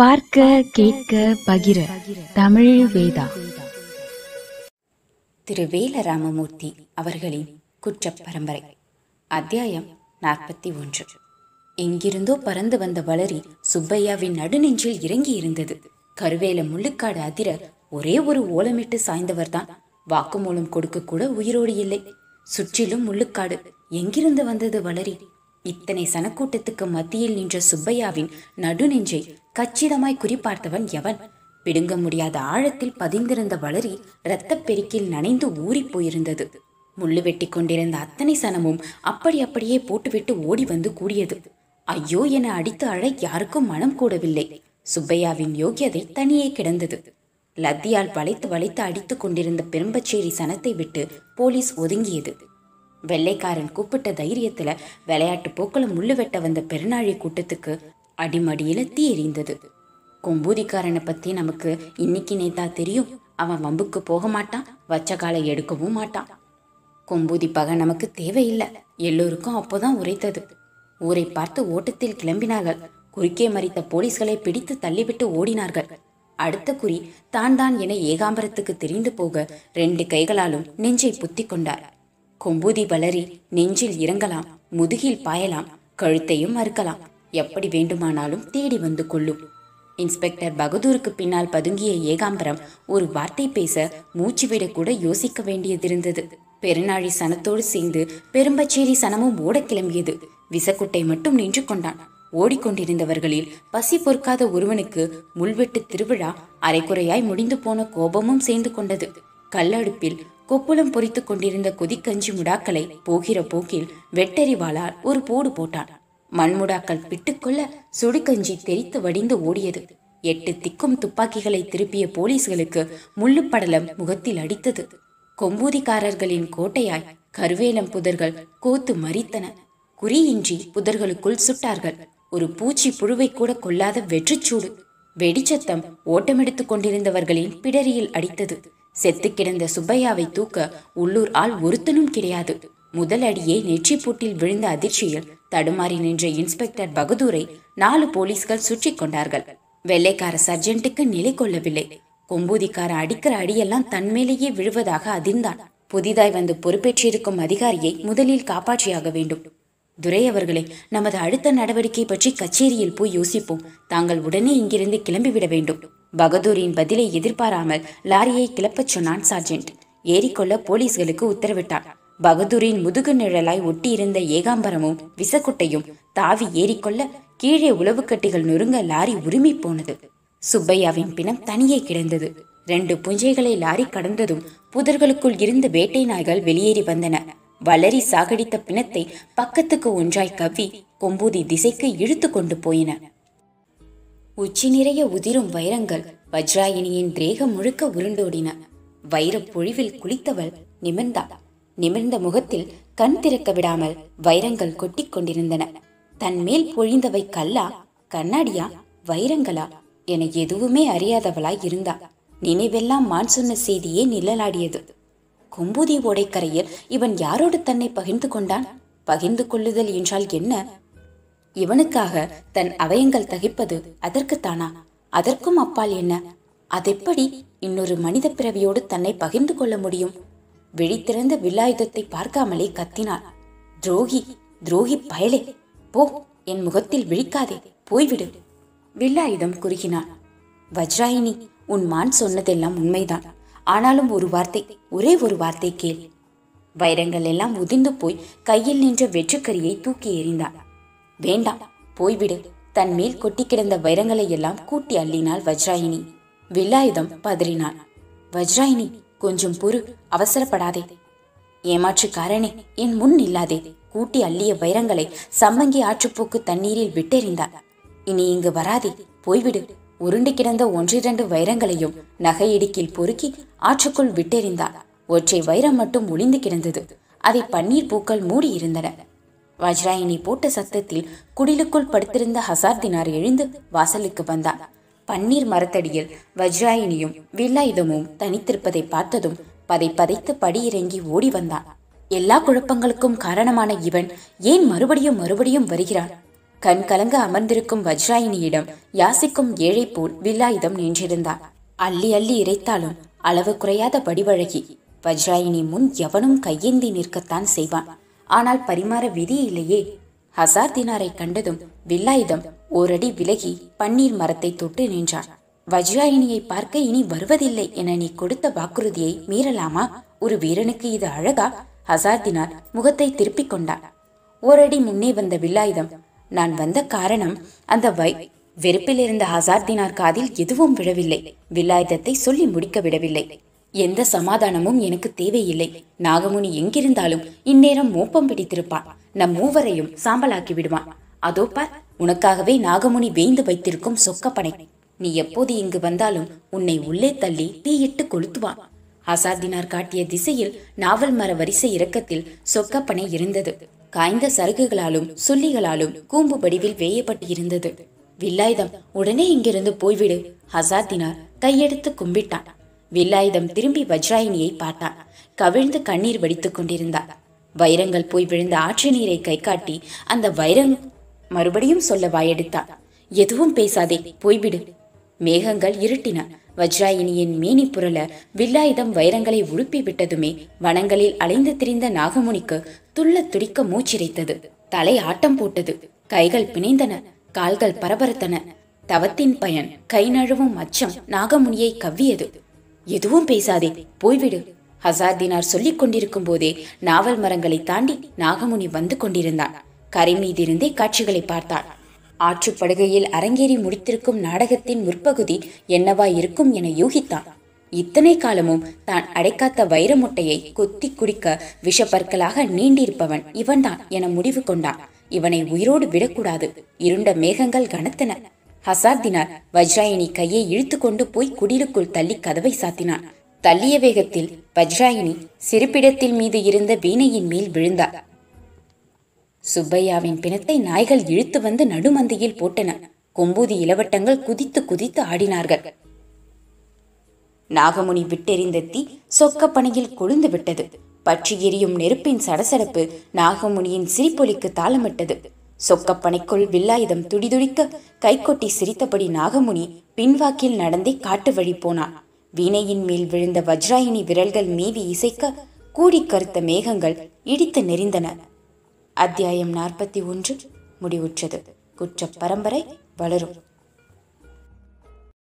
பார்க்க கேட்க பகிர. தமிழ் வேதா. திரு வேல ராமமூர்த்தி அவர்களின் குற்ற பரம்பரை அத்தியாயம் நாற்பத்தி ஒன்று. எங்கிருந்தோ பறந்து வந்த வளரி சுப்பையாவின் நடுநெஞ்சில் இறங்கி இருந்தது கருவேல முள்ளுக்காடு அதிர ஒரே ஒரு ஓலமிட்டு சாய்ந்தவர்தான். வாக்குமூலம் கொடுக்க கூட உயிரோடு இல்லை. சுற்றிலும் முள்ளுக்காடு. எங்கிருந்து வந்தது வளரி? இத்தனை சனக்கூட்டத்துக்கு மத்தியில் நின்ற சுப்பையாவின் நடுநெஞ்சை கச்சிதமாய் குறிப்பார்த்தவன் எவன்? பிடுங்க முடியாத ஆழத்தில் பதிந்திருந்த வளரி இரத்தப் பெருக்கில் நனைந்து ஊறி போயிருந்தது. முள்ளு வெட்டி கொண்டிருந்த அத்தனை சனமும் அப்படி அப்படியே போட்டுவிட்டு ஓடி வந்து கூடியது. ஐயோ என அடித்து அழ யாருக்கும் மனம் கூடவில்லை. சுப்பையாவின் யோகியதை தனியே கிடந்தது. லத்தியால் வளைத்து வளைத்து அடித்துக் கொண்டிருந்த பெரும்பச்சேரி சனத்தை விட்டு போலீஸ் ஒதுங்கியது. வெள்ளைக்காரன் கூப்பிட்ட தைரியத்தில் விளையாட்டு போக்கில் முள்ளு வெட்ட வந்த பெருநாழி கூட்டத்துக்கு அடிமடியில் தீ எறிந்தது. கொம்பூதிக்காரனை பற்றி நமக்கு இன்னைக்கு நேத்தா தெரியும். அவன் வம்புக்கு போக மாட்டான் வச்ச காலை எடுக்கவும் மாட்டான். கொம்பூதி பகை நமக்கு தேவையில்லை. எல்லோருக்கும் அப்போதான் உரைத்தது. ஊரை பார்த்து ஓட்டத்தில் கிளம்பினார்கள். குறுக்கே மறித்த போலீஸ்களை பிடித்து தள்ளிவிட்டு ஓடினார்கள். அடுத்த குறி தான் தான் என ஏகாம்பரத்துக்கு தெரிந்து போக ரெண்டு கைகளாலும் நெஞ்சை புத்தி கொண்டார். கொம்பூதி வளரி நெஞ்சில் இறங்கலாம் முதுகில் பாயலாம் கழுத்தையும் மறுக்கலாம் எப்படி வேண்டுமானாலும் தேடி வந்து கொள்ளும். இன்ஸ்பெக்டர் பகதூருக்கு பின்னால் பதுங்கிய ஏகாம்பரம் ஒரு வார்த்தை பேச மூச்சுவிடக்கூட யோசிக்க வேண்டியதிருந்தது. பெருநாழி சனத்தோடு சேர்ந்து பெரும்பச்சேரி சனமும் ஓடக் கிளம்பியது. விசக்குட்டை மட்டும் நின்று கொண்டான். ஓடிக்கொண்டிருந்தவர்களில் பசி பொறுக்காத ஒருவனுக்கு முள்வெட்டு திருவிழா அரைக்குறையாய் முடிந்து போன கோபமும் சேர்ந்து கொண்டது. கல்லடுப்பில் கொப்புளம் பொறித்துக் கொண்டிருந்த கொதிக்கஞ்சி முடாக்களை போகிற போக்கில் வெட்டறிவாளால் ஒரு போடு போட்டான். மண்முடாக்கள் பிட்டுக்கொள்ள சுடுகஞ்சி தெரித்து வடிந்து ஓடியது. எட்டு திக்கும் துப்பாக்கிகளை திருப்பிய போலீஸ்களுக்கு முள்ளுப்படலம் முகத்தில் அடித்தது. கொம்பூதிக்காரர்களின் கோட்டையாய் கருவேலம் புதர்கள் கோத்து மறித்தன. குறியின்றி புதர்களுக்குள் சுட்டார்கள். ஒரு பூச்சி புழுவை கூட கொல்லாத வெற்றுச்சூடு வெடிச்சத்தம் ஓட்டமெடுத்துக் கொண்டிருந்தவர்களின் பிடரியில் அடித்தது. செத்து கிடந்த சுப்பையாவை தூக்க உள்ளூர் ஆள் ஒருத்தனும் கிடையாது. முதல் அடியே நெற்றி பூட்டில் விழுந்த அதிர்ச்சியில் தடுமாறி நின்ற இன்ஸ்பெக்டர் பகதூரை நாலு போலீஸ்கள் சுற்றி கொண்டார்கள். வெள்ளைக்கார சர்ஜென்ட்டுக்கு நிலை கொள்ளவில்லை. கொம்பூதிக்கார அடிக்கிற அடியெல்லாம் தன்மேலேயே விழுவதாக அதிர்ந்தான். புதிதாய் வந்து பொறுப்பேற்றிருக்கும் அதிகாரியை முதலில் காப்பாற்றியாக வேண்டும். துரை அவர்களே நமது அடுத்த நடவடிக்கை பற்றி கச்சேரியில் போய் யோசிப்போம். தாங்கள் உடனே இங்கிருந்து கிளம்பிவிட வேண்டும். பகதூரின் பதிலை எதிர்பாராமல் லாரியை கிளப்பச் சொன்னான் சார்ஜென்ட். ஏறிக்கொள்ள போலீஸ்களுக்கு உத்தரவிட்டான் பகதூரின் முதுகு நிழலாய் ஒட்டியிருந்த ஏகாம்பரமும் விசக்குட்டையும் தாவி ஏறிக்கொள்ள கீழே உளவுக்கட்டிகள் நொறுங்க லாரி உரிமை போனது. சுப்பையாவின் பிணம் தனியே கிடந்தது. ரெண்டு புஞ்சைகளை லாரி கடந்ததும் புதர்களுக்குள் இருந்த வேட்டை நாய்கள் வெளியேறி வந்தன. வளரி சாகடித்த பிணத்தை பக்கத்துக்கு ஒன்றாய் கவ்வி கொம்பூதி திசைக்கு இழுத்து கொண்டு போயின. உச்சி நிறைய உதிரும் வைரங்கள் வஜ்ராயினியின் தேகம் முழுக்க உருண்டோடின. வைரப் பொழிவில் குளித்தவள் நிமிர்ந்தாள் நிமிர்ந்த முகத்தில் கண் திறக்க விடாமல் வைரங்கள் கொட்டிக் கொண்டிருந்தன. தன் மேல் பொழிந்தவை கல்லா கண்ணாடியா வைரங்களா என எதுவுமே அறியாதவளாய் இருந்தா. நினைவெல்லாம் மான் சொன்ன செய்தியே நிழலாடியது. கொம்பூதி ஓடைக்கரையில் இவன் யாரோடு தன்னை பகிர்ந்து கொண்டான்? பகிர்ந்து கொள்ளுதல் என்றால் என்ன? இவனுக்காக தன் அவயங்கள் தகிப்பது அதற்குத்தானா? அதற்கும் அப்பால் என்ன? அதெப்படி இன்னொரு மனித பிறவியோடு தன்னை பகிர்ந்து கொள்ள முடியும்? விழித்திறந்த வில்லாயுதத்தை பார்க்காமலே கத்தினாள். துரோகி துரோகி பயலே. போ என் முகத்தில் விழிக்காதே. போய்விடு. வில்லாயுதம் குறுகினான் வஜ்ராயினி உன் மான் சொன்னதெல்லாம் உண்மைதான். ஆனாலும் ஒரு வார்த்தை ஒரே ஒரு வார்த்தை கேள். வைரங்கள் எல்லாம் உதிர்ந்து போய் கையில் நின்ற வெற்றுக்கரியை தூக்கி எறிந்தான் வேண்டாம் போய்விடு. தன் மேல் கொட்டி கிடந்த வைரங்களை எல்லாம் கூட்டி அள்ளினாள் வஜ்ராயினி. வில்லாயுதம் பதறினான் வஜ்ராயினி கொஞ்சம் பொறு அவசரப்படாதே. ஏமாற்றுக்காரனே என் முன் இல்லாதே கூட்டி அள்ளிய வைரங்களை சம்மங்கி ஆற்றுப்போக்கு தண்ணீரில் விட்டெறிந்தாள். இனி இங்கு வராதே போய்விடு. உருண்டு கிடந்த ஒன்றிரண்டு வைரங்களையும் நகையிடுக்கில் பொறுக்கி ஆற்றுக்குள் விட்டெறிந்தாள். ஒற்றை வைரம் மட்டும் ஒளிந்து கிடந்தது. அதை பன்னீர் பூக்கள் மூடியிருந்தன. வஜ்ராயினி போட்ட சத்தத்தில் குடிலுக்குள் படுத்திருந்த ஹசார்தினார் எழுந்து வாசலுக்கு வந்தார் பன்னீர் மரத்தடியில் வஜ்ராயினியும் வில்லாயுதமும் தனித்திருப்பதை பார்த்ததும் பதை பதைத்து படியிறங்கி ஓடி வந்தான். எல்லா குழப்பங்களுக்கும் காரணமான இவன் ஏன் மறுபடியும் மறுபடியும் வருகிறான்? கண் கலங்க அமர்ந்திருக்கும் வஜ்ராயினியிடம் யாசிக்கும் ஏழை போல் வில்லாயுதம் நின்றிருந்தான். அள்ளி அள்ளி இறைத்தாலும் அளவு குறையாத படிவழகி வஜ்ராயினி முன் எவனும் கையேந்தி நிற்கத்தான் செய்வான். ஆனால் பரிமாற விதி இல்லையே. ஹசார் தினாரை கண்டதும் வில்லாயுதம் ஓரடி விலகி பன்னீர் மரத்தை தொட்டு நின்றான். வஜ்ராயினியை பார்க்க இனி வருவதில்லை என நீ கொடுத்த வாக்குறுதியை மீறலாமா? ஒரு வீரனுக்கு இது அழகா? ஹசார்தினார் முகத்தை திருப்பிக் கொண்டான் ஓரடி முன்னே வந்த வில்லாயுதம். நான் வந்த காரணம் அந்த வை வெறுப்பில் இருந்த ஹசார்தினார் காதில் எதுவும் விழவில்லை. வில்லாயுதத்தை சொல்லி முடிக்க விடவில்லை. எந்த சமாதானமும் எனக்கு தேவையில்லை. நாகமுனி எங்கிருந்தாலும் இந்நேரம் மோப்பம் பிடித்திருப்பான் நம் மூவரையும் சாம்பலாக்கி விடுவான். அதோ பார் உனக்காகவே நாகமுனி வேந்து வைத்திருக்கும் சொக்கப்பனை. நீ எப்போது இங்கு வந்தாலும் உன்னை உள்ளே தள்ளி தீயிட்டு கொளுத்துவான். ஹசார்தினார் காட்டிய திசையில் நாவல் மர வரிசை இறக்கத்தில் சொக்கப்பனை இருந்தது. காய்ந்த சருகுகளாலும் சொல்லிகளாலும் கூம்பு வடிவில் வேயப்பட்டு இருந்தது. வில்லாயுதம் உடனே இங்கிருந்து போய்விடு. ஹசாத்தினார் கையெடுத்து கும்பிட்டான். வில்லாயுதம் திரும்பி வஜ்ராயினியை பார்த்தான். கவிழ்ந்து கண்ணீர் வடித்துக் கொண்டிருந்தார். வைரங்கள் போய் விழுந்த ஆற்று நீரை கை காட்டி அந்த வைரங் மறுபடியும் சொல்ல வாயெடுத்தான். எதுவும் பேசாதே போய்விடு. மேகங்கள் இருட்டின. வஜ்ராயினியின் மேனி புரள வில்லாயுதம் வைரங்களை உழுப்பி விட்டதுமே வனங்களில் அலைந்து திரிந்த நாகமுனிக்கு துள்ள துடிக்க மூச்சிரைத்தது. தலை ஆட்டம் போட்டது. கைகள் பிணைந்தன. கால்கள் பரபரத்தன. தவத்தின் பயன் கை நழுவும் அச்சம் நாகமுனியை கவ்வியது. எதுவும் பேசாதே. போய்விடு ஹசார்தினார் சொல்லிக் கொண்டிருக்கும் போதே நாவல் மரங்களை தாண்டி நாகமுனி வந்து கொண்டிருந்தான். கரை மீதிருந்தே காட்சிகளை பார்த்தான் ஆற்றுப்படுகையில் அரங்கேறி முடித்திருக்கும் நாடகத்தின் முற்பகுதி என்னவா இருக்கும் என யூகித்தான். இத்தனை காலமும் தான் அடைக்காத்த வைர முட்டையை கொத்தி குடிக்க விஷப்பற்களாக நீண்டிருப்பவன் இவன்தான் என முடிவு கொண்டான். இவனை உயிரோடு விடக்கூடாது. இருண்ட மேகங்கள் கனத்தன. ஹசாத்தினார் வஜ்ராயினி கையை இழுத்து கொண்டு போய் குடிலுக்குள் தள்ளி கதவை சாத்தினான். தள்ளிய வேகத்தில் வஜ்ராயினி சிறுப்பிடத்தில் மீது இருந்த வீணையின் மேல் விழுந்தார் சுப்பையாவின் பிணத்தை நாய்கள் இழுத்து வந்து நடுமந்தியில் போட்டன. கொம்பூதி இளவட்டங்கள் குதித்து குதித்து ஆடினார்கள். நாகமுனி விட்டெறிந்த தீ சொக்கப்பனையில் கொழுந்து விட்டது. பற்றி எரியும் நெருப்பின் சடசடப்பு நாகமுனியின் சிரிப்பொலிக்கு தாளமிட்டது. சொக்கப்பனைக்குள் வில்லாயுதம் துடிதுடிக்க கைகொட்டி சிரித்தபடி நாகமுனி பின்வாக்கில் நடந்தே காட்டு வழி போனான் வீணையின் மேல் விழுந்த வஜ்ராயினி விரல்கள் மீவி இசைக்க கூடி கருத்த மேகங்கள் இடித்து நெறிந்தன அத்தியாயம் நாற்பத்தி ஒன்று. முடிவுற்றது. குற்றப் பரம்பரை வளரும்.